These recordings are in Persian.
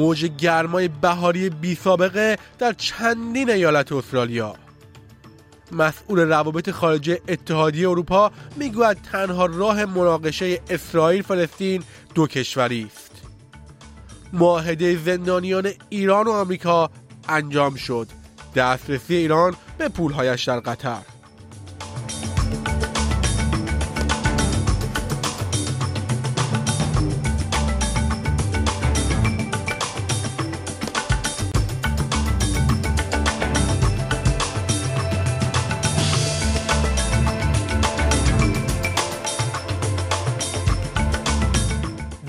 موج گرمای بهاری بی سابقه در چندین ایالت استرالیا. مسئول روابط خارجه اتحادیه اروپا می‌گوید تنها راه مناقشه اسرائیل فلسطین دو کشوری است. معاهده زندانیان ایران و آمریکا انجام شد. دسترسی ایران به پولهایش در قطر.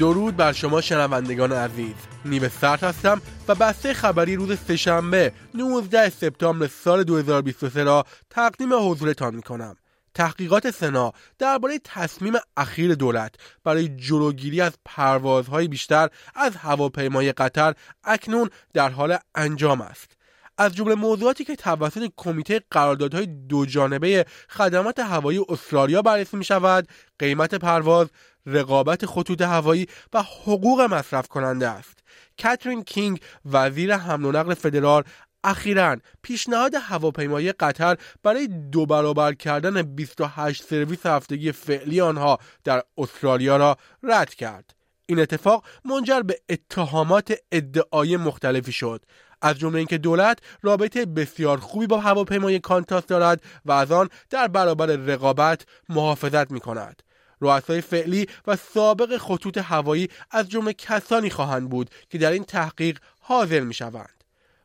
درود بر شما شنوندگان عزیز نیمه سرد هستم و بسته خبری روز سهشنبه 19 سپتامبر سال 2023 را تقدیم حضورتان می کنم. تحقیقات سنا درباره تصمیم اخیر دولت برای جلوگیری از پروازهای بیشتر از هواپیمای قطر اکنون در حال انجام است. از جمله موضوعاتی که توسط کمیته قراردادهای دو جانبه خدمات هوایی استرالیا بررسی می شود قیمت پرواز رقابت خطوط هوایی و حقوق مصرف کننده است. کاترین کینگ وزیر حمل و نقل فدرال اخیرا پیشنهاد هواپیمایی قطر برای دو برابر کردن 28 سرویس هفتگی فعلی آنها در استرالیا را رد کرد. این اتفاق منجر به اتهامات ادعای مختلفی شد. از جمله اینکه دولت رابطه بسیار خوبی با هواپیمای کانتاس دارد و از آن در برابر رقابت محافظت می کند. رؤسای فعلی و سابق خطوط هوایی از جمله کسانی خواهند بود که در این تحقیق حاضر می شوند.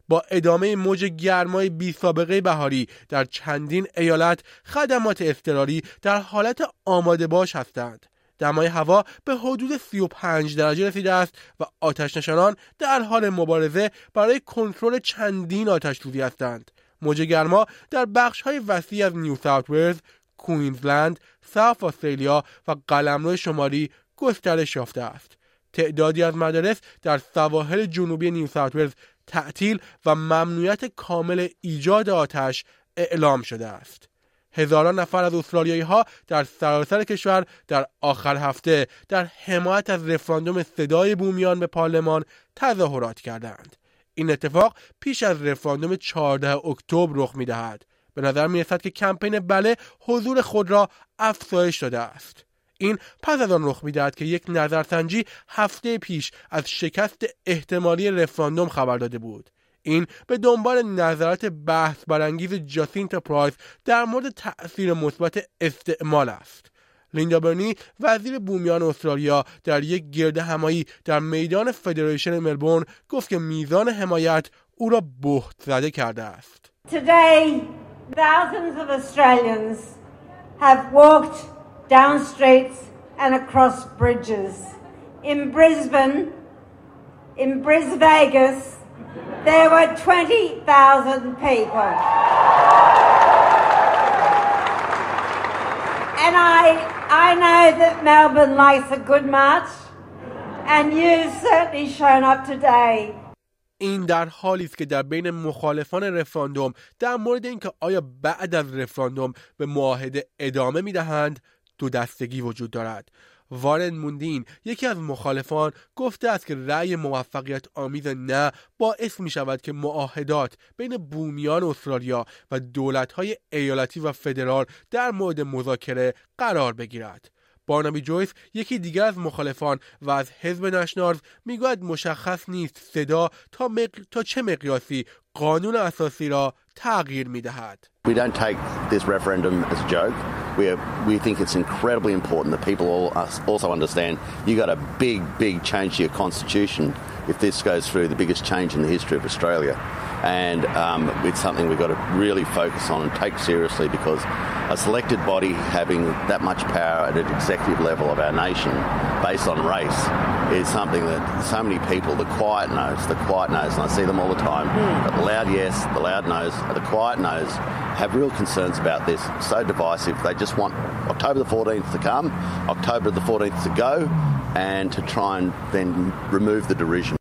با ادامه موج گرمای بی سابقه بهاری در چندین ایالت خدمات اضطراری در حالت آماده باش هستند. دمای هوا به حدود 35 درجه رسیده است و آتش نشانان در حال مبارزه برای کنترل چندین آتش هستند. موج گرما در بخش های وسیع از نیو ساوت کوینزلند، ساف استرالیا و قلمرو شمالی گسترش یافته است. تعدادی از مدارس در سواحل جنوبی نیو ساوت تعطیل و ممنوعیت کامل ایجاد آتش اعلام شده است. هزاران نفر از استرالیایی ها در سراسر کشور در آخر هفته در حمایت از رفراندوم صدای بومیان به پارلمان تظاهرات کردند. این اتفاق پیش از رفراندوم 14 اکتبر رخ می دهد. به نظر می رسد که کمپین بله حضور خود را افزایش داده است. این پس از آن رخ می‌دهد که یک نظرسنجی هفته پیش از شکست احتمالی رفراندوم خبر داده بود. این به دنبال نظرات بحث برانگیز جاسینت پرایس در مورد تأثیر مثبت استعمال است. لیندا برنی وزیر بومیان استرالیا در یک گرد همایی در میدان فدریشن ملبورن گفت که میزان حمایت او را بهت زده کرده است. Today, thousands of Australians have walked down streets and across bridges. In Brisbane, in Bris Vegas, there were 20,000 people. And I, I know that Melbourne likes a good march, and you've certainly shown up today. این در حالی است که در بین مخالفان رفراندوم در مورد اینکه آیا بعد از رفراندوم به معاهده ادامه می‌دهند دو دستگی وجود دارد وارن موندین یکی از مخالفان گفته است که رأی موفقیت آمیز نه باعث می شود که معاهدات بین بومیان استرالیا و دولت‌های ایالتی و فدرال در مورد مذاکره قرار بگیرد. بارنابی جویس یکی دیگر از مخالفان و از حزب نشنالز می‌گوید مشخص نیست صدا تا, تا چه مقیاسی قانون اساسی را تغییر می‌دهد. We don't take this referendum as a joke. We, are, we think it's incredibly important that people all, also understand you got a big, big change to your constitution if this goes through the biggest change in the history of Australia. And um, it's something we've got to really focus on and take seriously because a selected body having that much power at an executive level of our nation based on race is something that so many people, the quiet knows, the quiet knows, and I see them all the time, mm. but the loud yes, the loud no's, the quiet no's have real concerns about this. So divisive. They just want October the 14th to come, October the 14th to go, and to try and then remove the derision.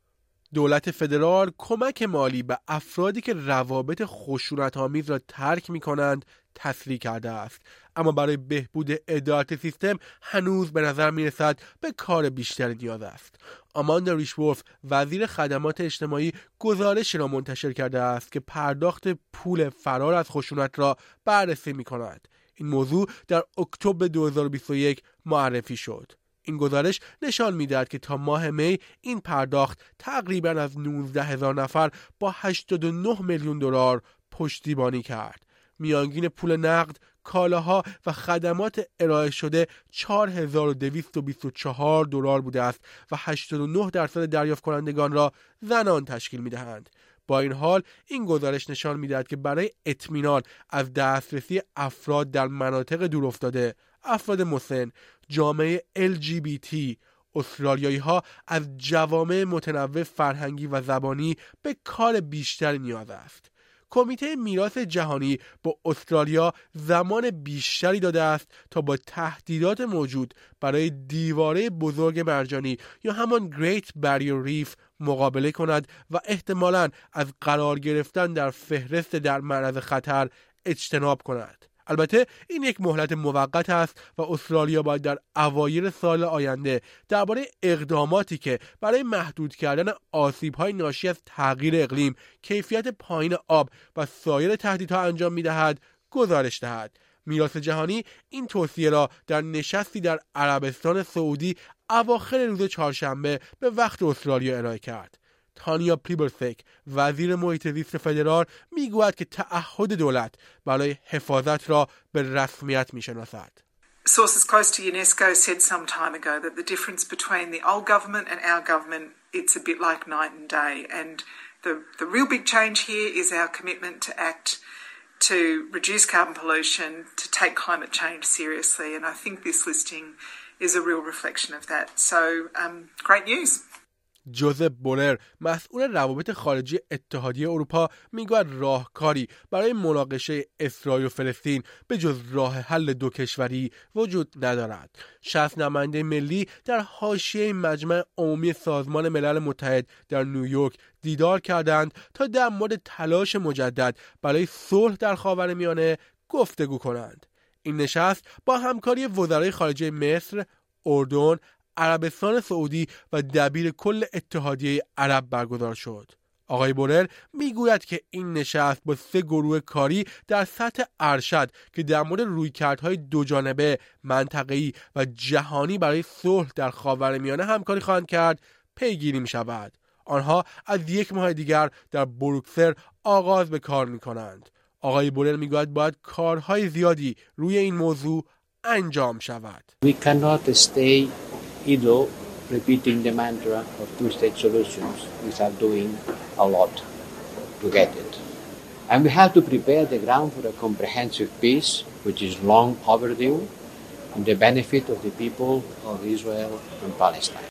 دولت فدرال کمک مالی به افرادی که روابط خشونت آمیز را ترک می کنند تسریع کرده است. اما برای بهبود ادارت سیستم هنوز به نظر می رسد به کار بیشتری نیاز است. آماندا ریشورف وزیر خدمات اجتماعی گزارشی را منتشر کرده است که پرداخت پول فرار از خشونت را بررسی می کند این موضوع در اکتبر 2021 معرفی شد. این گزارش نشان می‌دهد که تا ماه می این پرداخت تقریبا از 19 هزار نفر با 89 میلیون دلار پشتیبانی کرد میانگین پول نقد کالاها و خدمات ارائه شده 4224 دلار بوده است و 89 درصد دریافت کنندگان را زنان تشکیل می دهند. با این حال این گزارش نشان می‌دهد که برای اطمینان از دسترسی افراد در مناطق دورافتاده افراد مسن جامعه LGBT استرالیایی ها از جوامع متنوع فرهنگی و زبانی به کار بیشتری نیاز است. کمیته میراث جهانی با استرالیا زمان بیشتری داده است تا با تهدیدات موجود برای دیواره بزرگ مرجانی یا همان گریت بریر ریف مقابله کند و احتمالا از قرار گرفتن در فهرست در معرض خطر اجتناب کند. البته این یک مهلت موقت است و استرالیا باید در اوایل سال آینده درباره اقداماتی که برای محدود کردن های ناشی از تغییر اقلیم، کیفیت پایین آب و سایر تهدیدها انجام می‌دهد گزارش دهد. میراث جهانی این توصیه را در نشستی در عربستان سعودی اواخر روز چهارشنبه به وقت استرالیا ارائه کرد. تانیا پلیبرسک وزیر محیط زیست فدرال میگوید که تعهد دولت برای حفاظت را به رسمیت میشناسد Sources close to UNESCO said some time ago that the difference between the old government and our government it's a bit like night and day and the the real big change here is our commitment to act to reduce carbon pollution to take climate change seriously and I think this listing is a real reflection of that so um, great news جوزف بورر مسئول روابط خارجی اتحادیه اروپا می‌گوید راهکاری برای مناقشه اسرائیل و فلسطین به جز راه حل دو کشوری وجود ندارد. شخص نماینده ملی در حاشیه مجمع عمومی سازمان ملل متحد در نیویورک دیدار کردند تا در مورد تلاش مجدد برای صلح در خاورمیانه گفتگو کنند. این نشست با همکاری وزرای خارجه مصر، اردن، عربستان سعودی و دبیر کل اتحادیه عرب برگزار شد. آقای بورر می‌گوید که این نشست با سه گروه کاری در سطح ارشد که در مورد رویکردهای دوجانبه منطقه‌ای و جهانی برای صلح در خاورمیانه همکاری خواهند کرد پیگیری می شود. آنها از یک ماه دیگر در بروکسل آغاز به کار می کنند. آقای بورر می‌گوید باید کارهای زیادی روی این موضوع انجام شود. We cannot stay idle repeating the mantra of two-state solutions without doing a lot to get it. And we have to prepare the ground for a comprehensive peace, which is long overdue, in the benefit of the people of Israel and Palestine.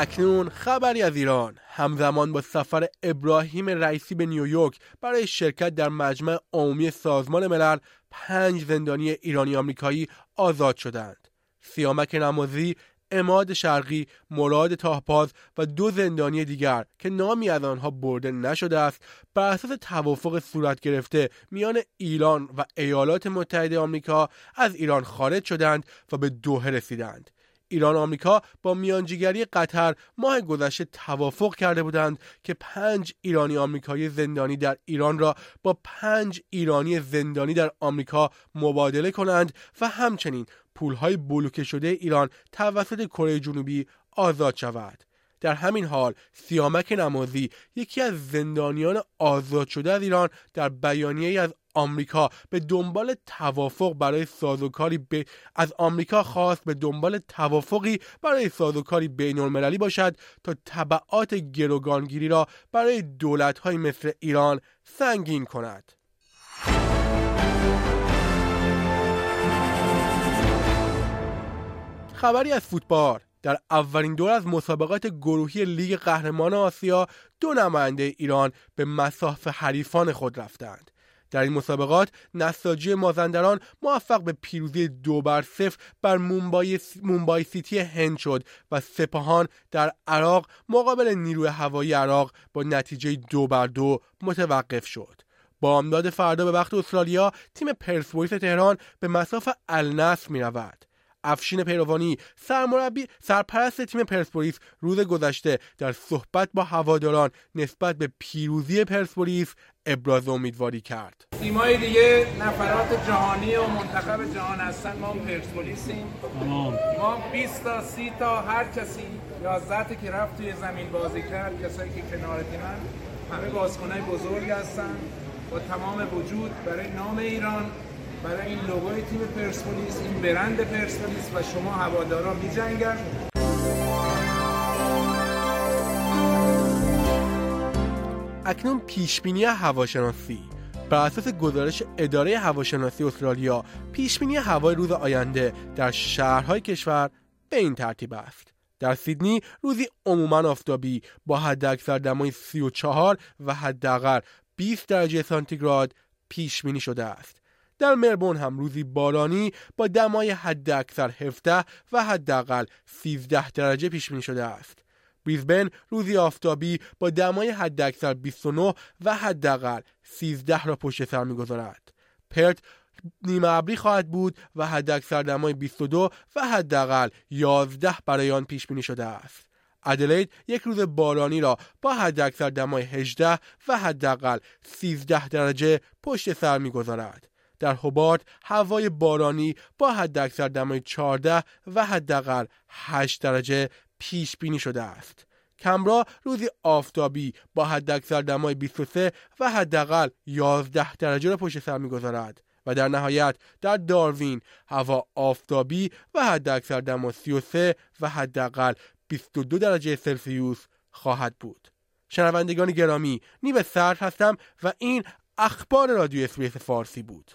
اکنون خبری از ایران همزمان با سفر ابراهیم رئیسی به نیویورک برای شرکت در مجمع عمومی سازمان ملل پنج زندانی ایرانی آمریکایی آزاد شدند. سیامک نمازی، اماد شرقی، مراد تاهپاز و دو زندانی دیگر که نامی از آنها برده نشده است بر اساس توافق صورت گرفته میان ایران و ایالات متحده آمریکا از ایران خارج شدند و به دوحه رسیدند. ایران و آمریکا با میانجیگری قطر ماه گذشته توافق کرده بودند که پنج ایرانی آمریکایی زندانی در ایران را با پنج ایرانی زندانی در آمریکا مبادله کنند و همچنین پولهای بلوکه شده ایران توسط کره جنوبی آزاد شود. در همین حال سیامک نمازی یکی از زندانیان آزاد شده از ایران در بیانیه از آمریکا به دنبال توافق برای سازوکاری ب... از آمریکا خواست به دنبال توافقی برای سازوکاری بین المللی باشد تا طبعات گروگانگیری را برای دولت‌های مثل ایران سنگین کند. خبری از فوتبال در اولین دور از مسابقات گروهی لیگ قهرمان آسیا دو نماینده ایران به مساف حریفان خود رفتند در این مسابقات نساجی مازندران موفق به پیروزی دو بر صفر بر مومبای, مومبای سیتی هند شد و سپاهان در عراق مقابل نیروی هوایی عراق با نتیجه دو بر دو متوقف شد با امداد فردا به وقت استرالیا تیم پرسپولیس تهران به مساف النصر می رود. افشین پیروانی سرمربی سرپرست تیم پرسپولیس روز گذشته در صحبت با هواداران نسبت به پیروزی پرسپولیس ابراز امیدواری کرد. تیمای دیگه نفرات جهانی و منتخب جهان هستن. ما پرسپولیسیم. ما 20 تا 30 تا هر کسی 11 که رفت توی زمین بازی کرد کسایی که کنار تیمن همه بازیکنای بزرگ هستن. با تمام وجود برای نام ایران برای این لوگوی تیم پرسپولیس این برند پرسپولیس و شما هوادارا میجنگن اکنون پیشبینی هواشناسی بر اساس گزارش اداره هواشناسی استرالیا پیشبینی هوای روز آینده در شهرهای کشور به این ترتیب است. در سیدنی روزی عموما آفتابی با حداکثر دمای 34 و حداقل 20 درجه سانتیگراد پیش بینی شده است. در مربون هم روزی بارانی با دمای حد اکثر 17 و حداقل 13 درجه پیش بینی شده است. بریزبن روزی آفتابی با دمای حد اکثر 29 و حداقل 13 را پشت سر می‌گذارد. پرت نیمه ابری خواهد بود و حد اکثر دمای 22 و حداقل 11 برای آن پیش بینی شده است. ادلید یک روز بارانی را با حداکثر دمای 18 و حداقل 13 درجه پشت سر می‌گذارد. در هوبارت هوای بارانی با حداکثر دمای 14 و حداقل 8 درجه پیش بینی شده است. کمرا روزی آفتابی با حداکثر دمای 23 و حداقل 11 درجه را پشت سر می‌گذارد و در نهایت در داروین هوا آفتابی و حداکثر دمای 33 و حداقل 22 درجه سلسیوس خواهد بود. شنوندگان گرامی نیو سرد هستم و این اخبار رادیو اس بی اس فارسی بود.